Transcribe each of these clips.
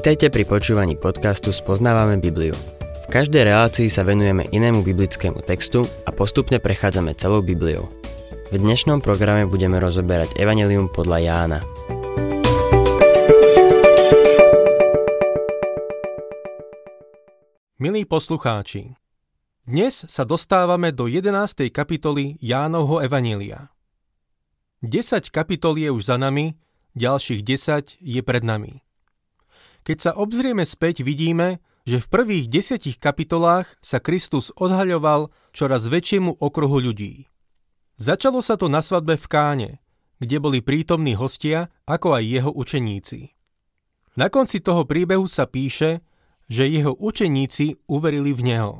Vítajte pri počúvaní podcastu Spoznávame Bibliu. V každej relácii sa venujeme inému biblickému textu a postupne prechádzame celou Bibliou. V dnešnom programe budeme rozoberať Evangelium podľa Jána. Milí poslucháči, dnes sa dostávame do 11. kapitoly Jánovho Evanília. 10 kapitol je už za nami, ďalších 10 je pred nami. Keď sa obzrieme späť, vidíme, že v prvých desiatich kapitolách sa Kristus odhaľoval čoraz väčšiemu okruhu ľudí. Začalo sa to na svadbe v Káne, kde boli prítomní hostia, ako aj jeho učeníci. Na konci toho príbehu sa píše, že jeho učeníci uverili v neho.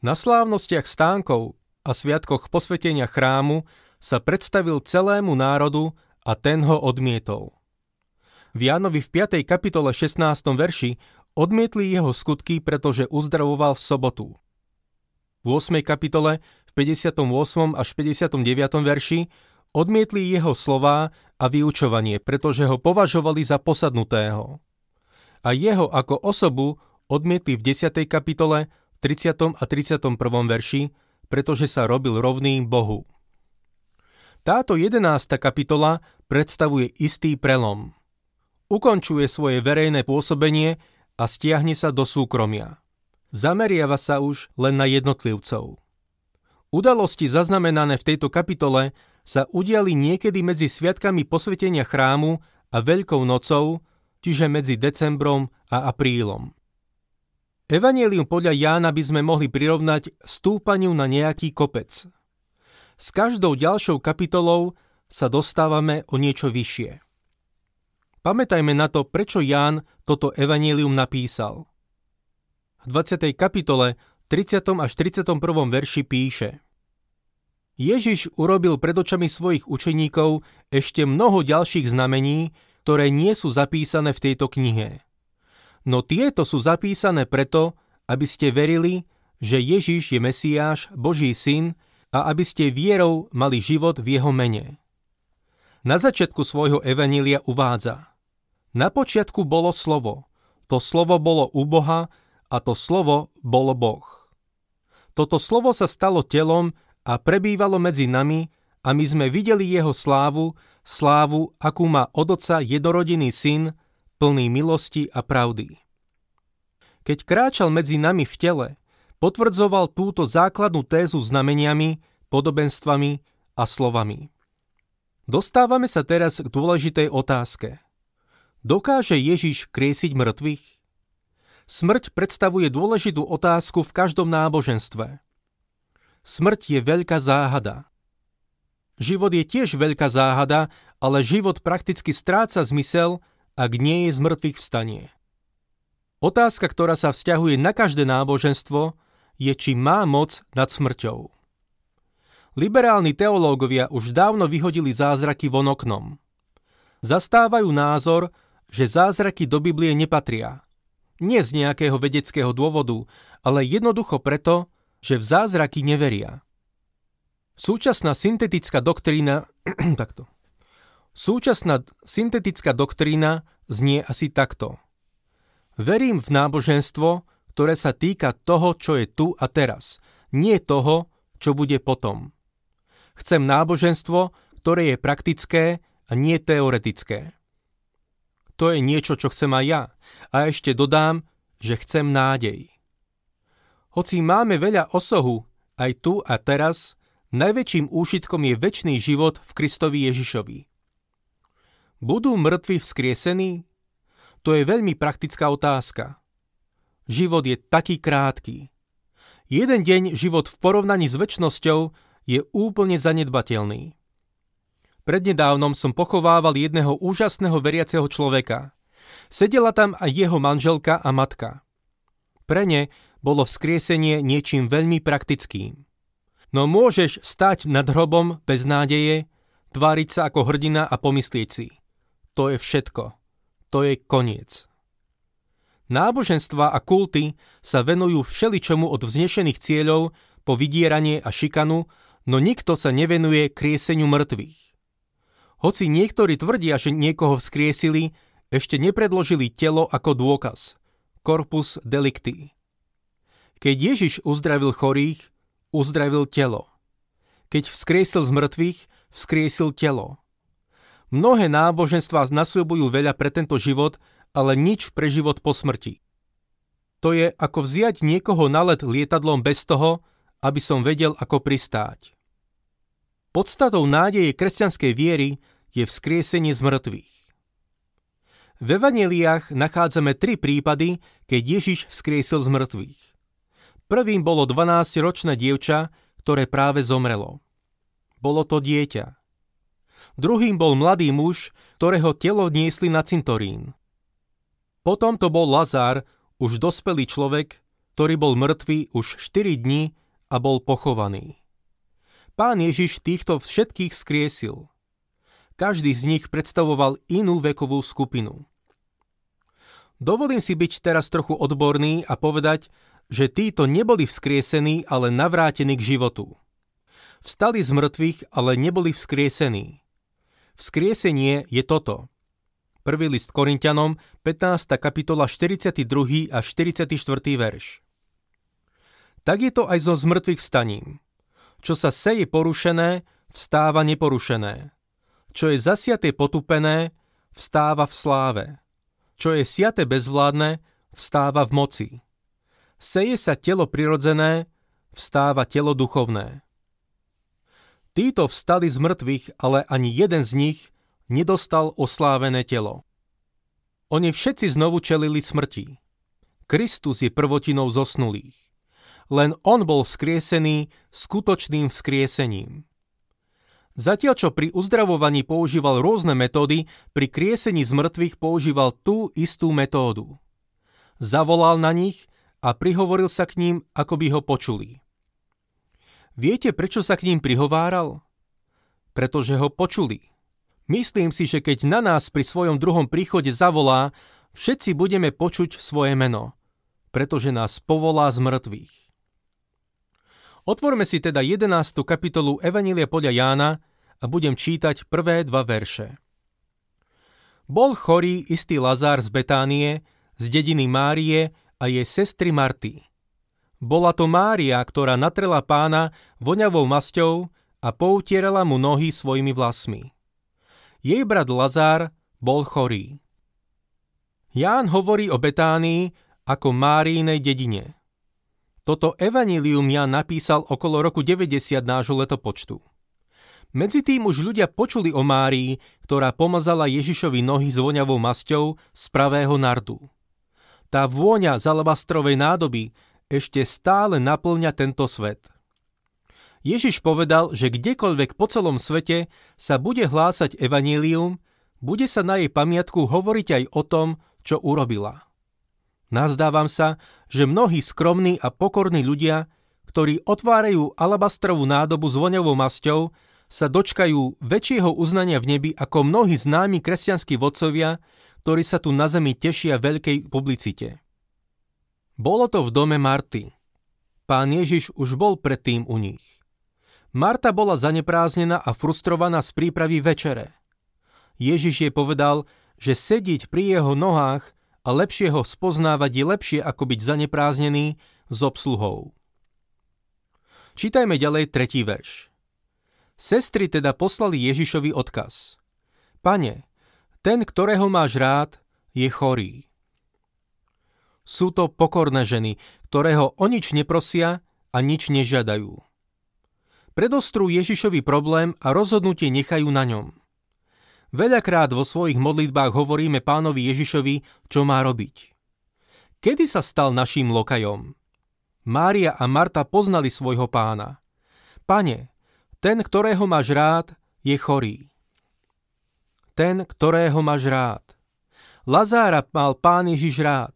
Na slávnostiach stánkov a sviatkoch posvetenia chrámu sa predstavil celému národu a ten ho odmietol. V Jánovi v 5. kapitole 16. verši odmietli jeho skutky, pretože uzdravoval v sobotu. V 8. kapitole v 58. až 59. verši odmietli jeho slová a vyučovanie, pretože ho považovali za posadnutého. A jeho ako osobu odmietli v 10. kapitole, 30. a 31. verši, pretože sa robil rovným Bohu. Táto 11. kapitola predstavuje istý prelom ukončuje svoje verejné pôsobenie a stiahne sa do súkromia. Zameriava sa už len na jednotlivcov. Udalosti zaznamenané v tejto kapitole sa udiali niekedy medzi sviatkami posvetenia chrámu a Veľkou nocou, čiže medzi decembrom a aprílom. Evangelium podľa Jána by sme mohli prirovnať stúpaniu na nejaký kopec. S každou ďalšou kapitolou sa dostávame o niečo vyššie. Pamätajme na to, prečo Ján toto evanílium napísal. V 20. kapitole 30. až 31. verši píše Ježiš urobil pred očami svojich učeníkov ešte mnoho ďalších znamení, ktoré nie sú zapísané v tejto knihe. No tieto sú zapísané preto, aby ste verili, že Ježiš je Mesiáš, Boží syn a aby ste vierou mali život v jeho mene. Na začiatku svojho evanília uvádza Na počiatku bolo slovo, to slovo bolo u Boha a to slovo bolo Boh. Toto slovo sa stalo telom a prebývalo medzi nami a my sme videli jeho slávu, slávu, akú má od oca jedorodený syn, plný milosti a pravdy. Keď kráčal medzi nami v tele, potvrdzoval túto základnú tézu znameniami, podobenstvami a slovami. Dostávame sa teraz k dôležitej otázke. Dokáže Ježiš kriesiť mŕtvych? Smrť predstavuje dôležitú otázku v každom náboženstve. Smrť je veľká záhada. Život je tiež veľká záhada, ale život prakticky stráca zmysel, ak nie je z mŕtvych vstanie. Otázka, ktorá sa vzťahuje na každé náboženstvo, je, či má moc nad smrťou. Liberálni teológovia už dávno vyhodili zázraky von oknom. Zastávajú názor, že zázraky do Biblie nepatria. Nie z nejakého vedeckého dôvodu, ale jednoducho preto, že v zázraky neveria. Súčasná syntetická doktrína takto. Súčasná syntetická doktrína znie asi takto. Verím v náboženstvo, ktoré sa týka toho, čo je tu a teraz, nie toho, čo bude potom. Chcem náboženstvo, ktoré je praktické a nie teoretické. To je niečo, čo chcem aj ja. A ešte dodám, že chcem nádej. Hoci máme veľa osohu, aj tu a teraz, najväčším úšitkom je väčší život v Kristovi Ježišovi. Budú mŕtvi vzkriesení? To je veľmi praktická otázka. Život je taký krátky. Jeden deň život v porovnaní s väčšnosťou je úplne zanedbateľný. Prednedávnom som pochovával jedného úžasného veriaceho človeka. Sedela tam aj jeho manželka a matka. Pre ne bolo vzkriesenie niečím veľmi praktickým. No môžeš stať nad hrobom bez nádeje, tváriť sa ako hrdina a pomyslieť si. To je všetko. To je koniec. Náboženstva a kulty sa venujú všeličomu od vznešených cieľov po vydieranie a šikanu no nikto sa nevenuje krieseniu mŕtvych. Hoci niektorí tvrdia, že niekoho vzkriesili, Ešte nepredložili telo ako dôkaz. Corpus delicti. Keď Ježiš uzdravil chorých, uzdravil telo. Keď vzkriesil z mŕtvych, vzkriesil telo. Mnohé náboženstvá nasľubujú veľa pre tento život, ale nič pre život po smrti. To je ako vziať niekoho na let lietadlom bez toho, aby som vedel, ako pristáť. Podstatou nádeje kresťanskej viery je vzkriesenie z mŕtvych. V evaneliách nachádzame tri prípady, keď Ježiš vzkriesil z mŕtvych. Prvým bolo 12-ročné dievča, ktoré práve zomrelo. Bolo to dieťa. Druhým bol mladý muž, ktorého telo niesli na cintorín. Potom to bol Lazár, už dospelý človek, ktorý bol mŕtvý už 4 dní a bol pochovaný. Pán Ježiš týchto všetkých skriesil. Každý z nich predstavoval inú vekovú skupinu. Dovolím si byť teraz trochu odborný a povedať, že títo neboli vzkriesení, ale navrátení k životu. Vstali z mŕtvych, ale neboli vzkriesení. Vzkriesenie je toto – 1. list Korintianom, 15. kapitola 42. a 44. verš. Tak je to aj so zmrtvých vstaním. Čo sa seje porušené, vstáva neporušené. Čo je zasiaté potupené, vstáva v sláve. Čo je siaté bezvládne, vstáva v moci. Seje sa telo prirodzené, vstáva telo duchovné. Títo vstali z mŕtvych, ale ani jeden z nich nedostal oslávené telo. Oni všetci znovu čelili smrti. Kristus je prvotinou zosnulých. Len on bol vzkriesený skutočným vzkriesením. Zatiaľ, čo pri uzdravovaní používal rôzne metódy, pri kriesení z mŕtvych používal tú istú metódu. Zavolal na nich a prihovoril sa k ním, ako by ho počuli. Viete, prečo sa k ním prihováral? Pretože ho počuli. Myslím si, že keď na nás pri svojom druhom príchode zavolá, všetci budeme počuť svoje meno, pretože nás povolá z mŕtvych. Otvorme si teda 11. kapitolu Evanília podľa Jána a budem čítať prvé dva verše. Bol chorý istý Lazár z Betánie, z dediny Márie a jej sestry Marty. Bola to Mária, ktorá natrela pána voňavou masťou a poutierala mu nohy svojimi vlasmi. Jej brat Lazár bol chorý. Ján hovorí o Betánii ako Márínej dedine. Toto evanílium Ján napísal okolo roku 90 nášho letopočtu. Medzi tým už ľudia počuli o Márii, ktorá pomazala Ježišovi nohy s voňavou masťou z pravého nardu. Tá vôňa z alabastrovej nádoby ešte stále naplňa tento svet – Ježiš povedal, že kdekoľvek po celom svete sa bude hlásať evanílium, bude sa na jej pamiatku hovoriť aj o tom, čo urobila. Nazdávam sa, že mnohí skromní a pokorní ľudia, ktorí otvárajú alabastrovú nádobu s voňovou masťou, sa dočkajú väčšieho uznania v nebi ako mnohí známi kresťanskí vodcovia, ktorí sa tu na zemi tešia veľkej publicite. Bolo to v dome Marty. Pán Ježiš už bol predtým u nich. Marta bola zanepráznená a frustrovaná z prípravy večere. Ježiš jej povedal, že sedieť pri jeho nohách a lepšie ho spoznávať je lepšie ako byť zanepráznený s obsluhou. Čítajme ďalej tretí verš. Sestry teda poslali Ježišovi odkaz. Pane, ten, ktorého máš rád, je chorý. Sú to pokorné ženy, ktorého o nič neprosia a nič nežiadajú. Predostrú Ježišovi problém a rozhodnutie nechajú na ňom. Veľakrát vo svojich modlitbách hovoríme pánovi Ježišovi, čo má robiť. Kedy sa stal naším lokajom? Mária a Marta poznali svojho pána. Pane, ten, ktorého máš rád, je chorý. Ten, ktorého máš rád. Lazára mal pán Ježiš rád.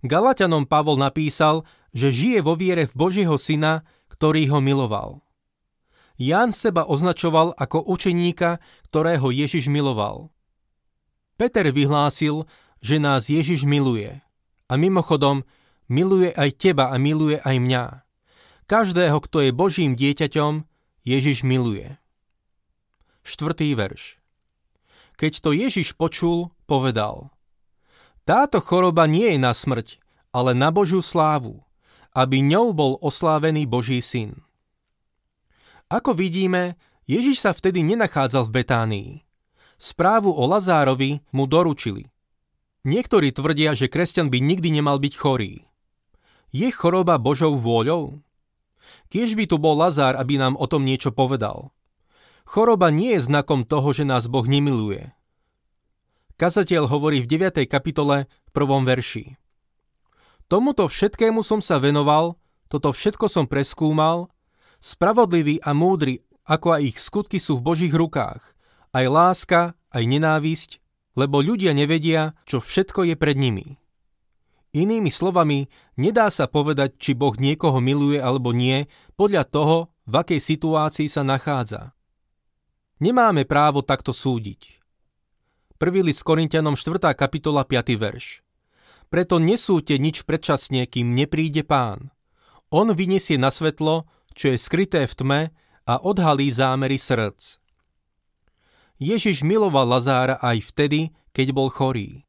Galatianom Pavol napísal, že žije vo viere v Božieho syna, ktorý ho miloval. Ján seba označoval ako učeníka, ktorého Ježiš miloval. Peter vyhlásil, že nás Ježiš miluje. A mimochodom, miluje aj teba a miluje aj mňa. Každého, kto je Božím dieťaťom, Ježiš miluje. Štvrtý verš. Keď to Ježiš počul, povedal Táto choroba nie je na smrť, ale na Božiu slávu, aby ňou bol oslávený Boží syn. Ako vidíme, Ježiš sa vtedy nenachádzal v Betánii. Správu o Lazárovi mu doručili. Niektorí tvrdia, že kresťan by nikdy nemal byť chorý. Je choroba Božou vôľou? Kiež by tu bol Lazár, aby nám o tom niečo povedal. Choroba nie je znakom toho, že nás Boh nemiluje. Kazateľ hovorí v 9. kapitole prvom verši. Tomuto všetkému som sa venoval, toto všetko som preskúmal, spravodlivý a múdry, ako aj ich skutky sú v Božích rukách, aj láska, aj nenávisť, lebo ľudia nevedia, čo všetko je pred nimi. Inými slovami, nedá sa povedať, či Boh niekoho miluje alebo nie, podľa toho, v akej situácii sa nachádza. Nemáme právo takto súdiť. Prvý list Korintianom 4. kapitola 5. verš. Preto nesúďte nič predčasne, kým nepríde pán. On vyniesie na svetlo, čo je skryté v tme a odhalí zámery srdc. Ježiš miloval Lazára aj vtedy, keď bol chorý.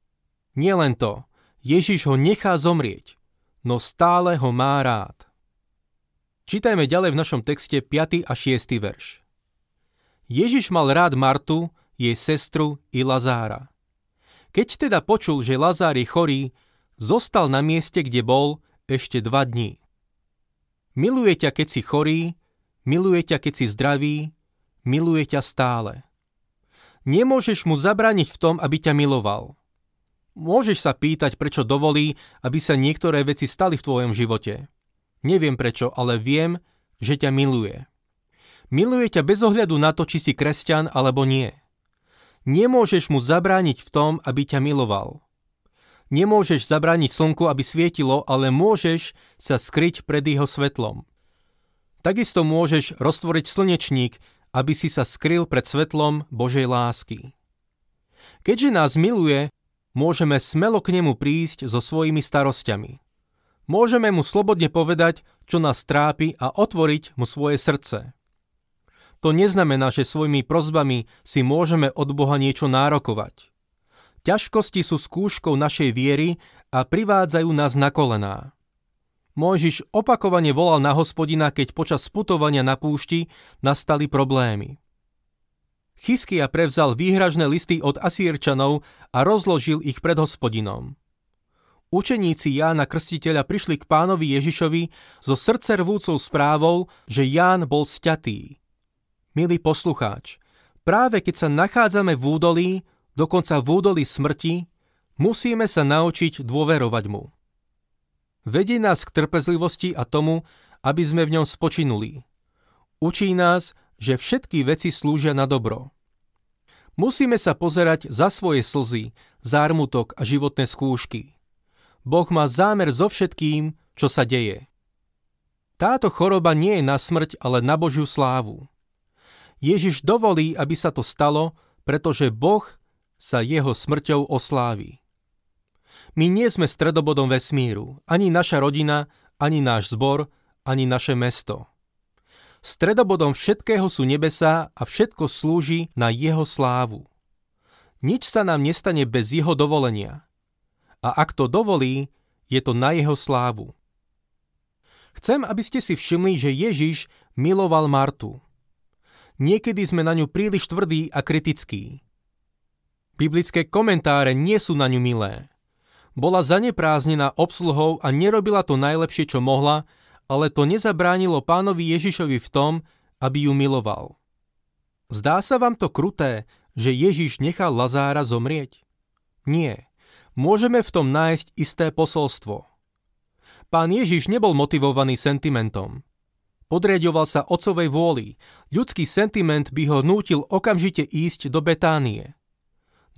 Nielen to, Ježiš ho nechá zomrieť, no stále ho má rád. Čítajme ďalej v našom texte 5. a 6. verš. Ježiš mal rád Martu, jej sestru i Lazára. Keď teda počul, že Lazár je chorý, zostal na mieste, kde bol, ešte dva dní. Miluje ťa, keď si chorý, miluje ťa, keď si zdravý, miluje ťa stále. Nemôžeš mu zabrániť v tom, aby ťa miloval – Môžeš sa pýtať, prečo dovolí, aby sa niektoré veci stali v tvojom živote. Neviem prečo, ale viem, že ťa miluje. Miluje ťa bez ohľadu na to, či si kresťan alebo nie. Nemôžeš mu zabrániť v tom, aby ťa miloval. Nemôžeš zabrániť slnku, aby svietilo, ale môžeš sa skryť pred jeho svetlom. Takisto môžeš roztvoriť slnečník, aby si sa skryl pred svetlom Božej lásky. Keďže nás miluje, Môžeme smelo k nemu prísť so svojimi starosťami. Môžeme mu slobodne povedať, čo nás trápi a otvoriť mu svoje srdce. To neznamená, že svojimi prozbami si môžeme od Boha niečo nárokovať. Ťažkosti sú skúškou našej viery a privádzajú nás na kolená. Mojžiš opakovane volal na hospodina, keď počas putovania na púšti nastali problémy. Chyskia prevzal výhražné listy od Asírčanov a rozložil ich pred hospodinom. Učeníci Jána Krstiteľa prišli k pánovi Ježišovi so srdcervúcou správou, že Ján bol sťatý. Milý poslucháč, práve keď sa nachádzame v údolí, dokonca v údolí smrti, musíme sa naučiť dôverovať mu. Vedie nás k trpezlivosti a tomu, aby sme v ňom spočinuli. Učí nás, že všetky veci slúžia na dobro. Musíme sa pozerať za svoje slzy, zármutok a životné skúšky. Boh má zámer so všetkým, čo sa deje. Táto choroba nie je na smrť, ale na Božiu slávu. Ježiš dovolí, aby sa to stalo, pretože Boh sa jeho smrťou oslávi. My nie sme stredobodom vesmíru, ani naša rodina, ani náš zbor, ani naše mesto. Stredobodom všetkého sú nebesá a všetko slúži na jeho slávu. Nič sa nám nestane bez jeho dovolenia. A ak to dovolí, je to na jeho slávu. Chcem, aby ste si všimli, že Ježiš miloval Martu. Niekedy sme na ňu príliš tvrdí a kritickí. Biblické komentáre nie sú na ňu milé. Bola zanepráznená obsluhou a nerobila to najlepšie, čo mohla, ale to nezabránilo pánovi Ježišovi v tom, aby ju miloval. Zdá sa vám to kruté, že Ježiš nechal Lazára zomrieť? Nie. Môžeme v tom nájsť isté posolstvo. Pán Ježiš nebol motivovaný sentimentom. Podriadoval sa otcovej vôli. Ľudský sentiment by ho nútil okamžite ísť do Betánie.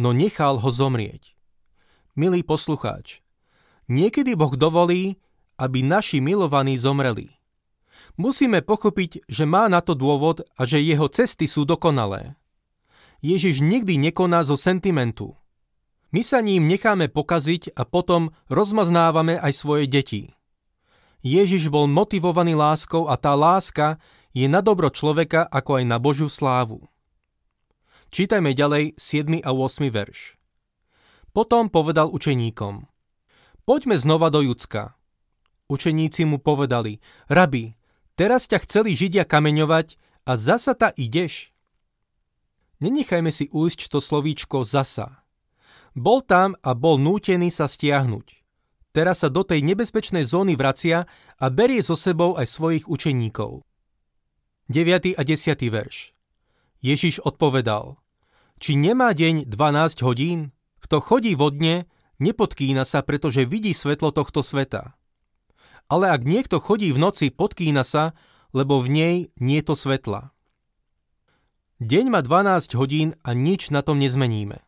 No nechal ho zomrieť. Milý poslucháč, niekedy Boh dovolí, aby naši milovaní zomreli. Musíme pochopiť, že má na to dôvod a že jeho cesty sú dokonalé. Ježiš nikdy nekoná zo sentimentu. My sa ním necháme pokaziť a potom rozmaznávame aj svoje deti. Ježiš bol motivovaný láskou a tá láska je na dobro človeka ako aj na Božiu slávu. Čítajme ďalej 7. a 8. verš. Potom povedal učeníkom, poďme znova do Judska. Učeníci mu povedali, rabi, teraz ťa chceli Židia kameňovať a zasa ta ideš? Nenechajme si újsť to slovíčko zasa. Bol tam a bol nútený sa stiahnuť. Teraz sa do tej nebezpečnej zóny vracia a berie so sebou aj svojich učeníkov. 9. a 10. verš Ježiš odpovedal, či nemá deň 12 hodín? Kto chodí vodne, nepodkýna sa, pretože vidí svetlo tohto sveta. Ale ak niekto chodí v noci, podkýna sa, lebo v nej nie to svetla. Deň má 12 hodín a nič na tom nezmeníme.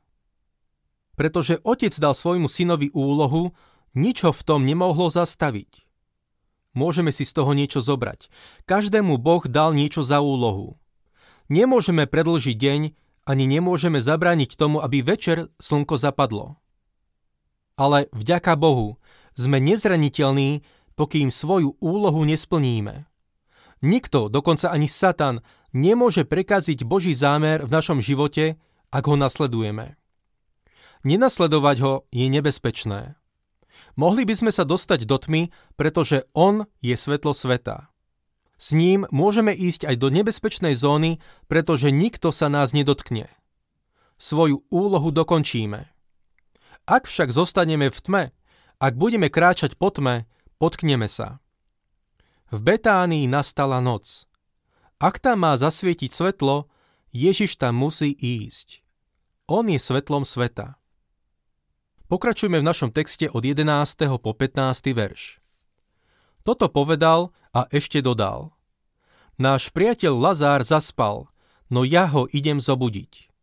Pretože otec dal svojmu synovi úlohu, nič ho v tom nemohlo zastaviť. Môžeme si z toho niečo zobrať. Každému Boh dal niečo za úlohu. Nemôžeme predlžiť deň, ani nemôžeme zabrániť tomu, aby večer slnko zapadlo. Ale vďaka Bohu sme nezraniteľní, pokým svoju úlohu nesplníme. Nikto, dokonca ani Satan, nemôže prekaziť Boží zámer v našom živote, ak ho nasledujeme. Nenasledovať ho je nebezpečné. Mohli by sme sa dostať do tmy, pretože on je svetlo sveta. S ním môžeme ísť aj do nebezpečnej zóny, pretože nikto sa nás nedotkne. Svoju úlohu dokončíme. Ak však zostaneme v tme, ak budeme kráčať po tme, potkneme sa. V Betánii nastala noc. Ak tam má zasvietiť svetlo, Ježiš tam musí ísť. On je svetlom sveta. Pokračujme v našom texte od 11. po 15. verš. Toto povedal a ešte dodal. Náš priateľ Lazár zaspal, no ja ho idem zobudiť.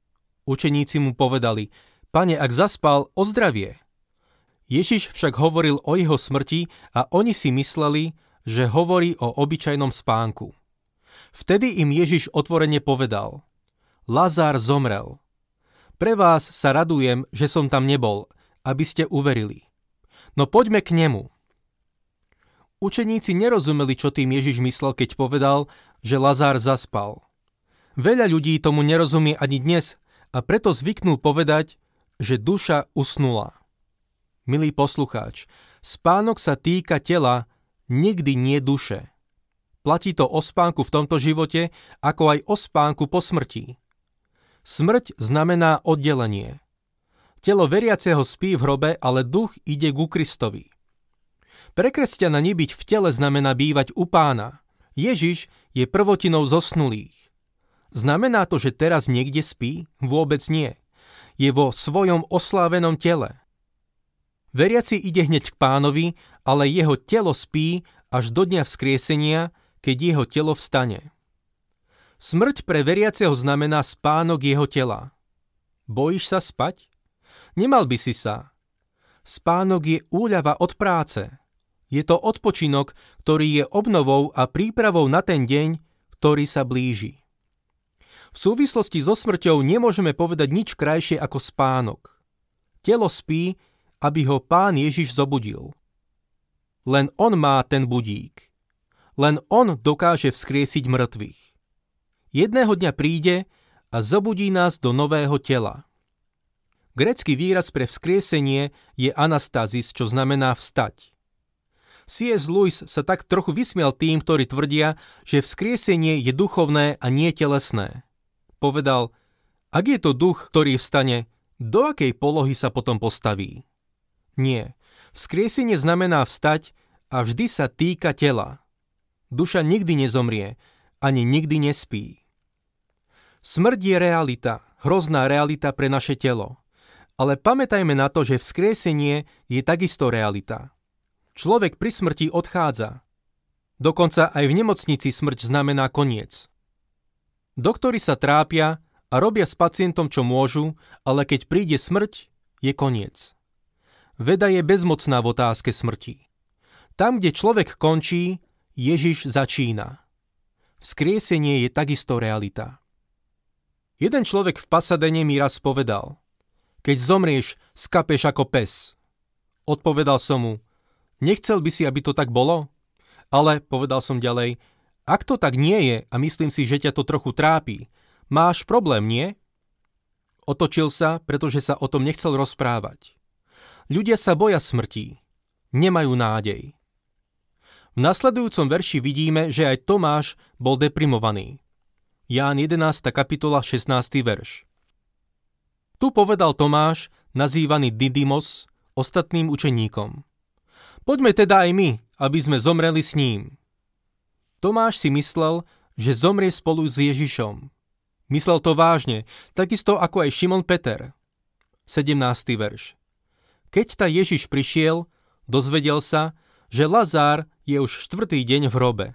Učeníci mu povedali, pane, ak zaspal, ozdravie. Ježiš však hovoril o jeho smrti a oni si mysleli, že hovorí o obyčajnom spánku. Vtedy im Ježiš otvorene povedal, Lazár zomrel. Pre vás sa radujem, že som tam nebol, aby ste uverili. No poďme k nemu. Učeníci nerozumeli, čo tým Ježiš myslel, keď povedal, že Lazár zaspal. Veľa ľudí tomu nerozumie ani dnes a preto zvyknú povedať, že duša usnula. Milý poslucháč, spánok sa týka tela, nikdy nie duše. Platí to o spánku v tomto živote, ako aj o spánku po smrti. Smrť znamená oddelenie. Telo veriaceho spí v hrobe, ale duch ide ku Kristovi. Pre kresťana nebyť v tele znamená bývať u pána. Ježiš je prvotinou zosnulých. Znamená to, že teraz niekde spí? Vôbec nie. Je vo svojom oslávenom tele. Veriaci ide hneď k pánovi, ale jeho telo spí až do dňa vzkriesenia, keď jeho telo vstane. Smrť pre veriaceho znamená spánok jeho tela. Bojíš sa spať? Nemal by si sa. Spánok je úľava od práce. Je to odpočinok, ktorý je obnovou a prípravou na ten deň, ktorý sa blíži. V súvislosti so smrťou nemôžeme povedať nič krajšie ako spánok. Telo spí, aby ho pán Ježiš zobudil. Len on má ten budík. Len on dokáže vzkriesiť mŕtvych. Jedného dňa príde a zobudí nás do nového tela. Grecký výraz pre vzkriesenie je anastazis, čo znamená vstať. C.S. Lewis sa tak trochu vysmiel tým, ktorí tvrdia, že vzkriesenie je duchovné a nie telesné. Povedal, ak je to duch, ktorý vstane, do akej polohy sa potom postaví? Nie. Vzkriesenie znamená vstať a vždy sa týka tela. Duša nikdy nezomrie, ani nikdy nespí. Smrť je realita, hrozná realita pre naše telo. Ale pamätajme na to, že vzkriesenie je takisto realita. Človek pri smrti odchádza. Dokonca aj v nemocnici smrť znamená koniec. Doktori sa trápia a robia s pacientom, čo môžu, ale keď príde smrť, je koniec. Veda je bezmocná v otázke smrti. Tam, kde človek končí, Ježiš začína. Vzkriesenie je takisto realita. Jeden človek v Pasadene mi raz povedal, keď zomrieš, skapeš ako pes. Odpovedal som mu, nechcel by si, aby to tak bolo? Ale, povedal som ďalej, ak to tak nie je a myslím si, že ťa to trochu trápi, máš problém, nie? Otočil sa, pretože sa o tom nechcel rozprávať. Ľudia sa boja smrti. Nemajú nádej. V nasledujúcom verši vidíme, že aj Tomáš bol deprimovaný. Ján 11. kapitola 16. verš. Tu povedal Tomáš, nazývaný Didymos, ostatným učeníkom. Poďme teda aj my, aby sme zomreli s ním. Tomáš si myslel, že zomrie spolu s Ježišom. Myslel to vážne, takisto ako aj Šimon Peter. 17. verš. Keď ta Ježiš prišiel, dozvedel sa, že Lazár je už štvrtý deň v hrobe.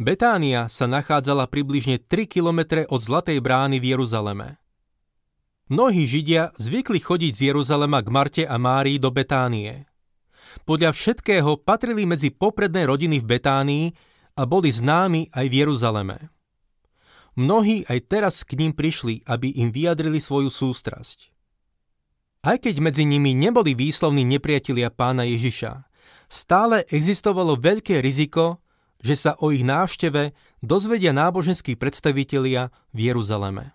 Betánia sa nachádzala približne 3 kilometre od Zlatej brány v Jeruzaleme. Mnohí Židia zvykli chodiť z Jeruzalema k Marte a Márii do Betánie. Podľa všetkého patrili medzi popredné rodiny v Betánii a boli známi aj v Jeruzaleme. Mnohí aj teraz k ním prišli, aby im vyjadrili svoju sústrasť. Aj keď medzi nimi neboli výslovní nepriatelia pána Ježiša, stále existovalo veľké riziko, že sa o ich návšteve dozvedia náboženskí predstavitelia v Jeruzaleme.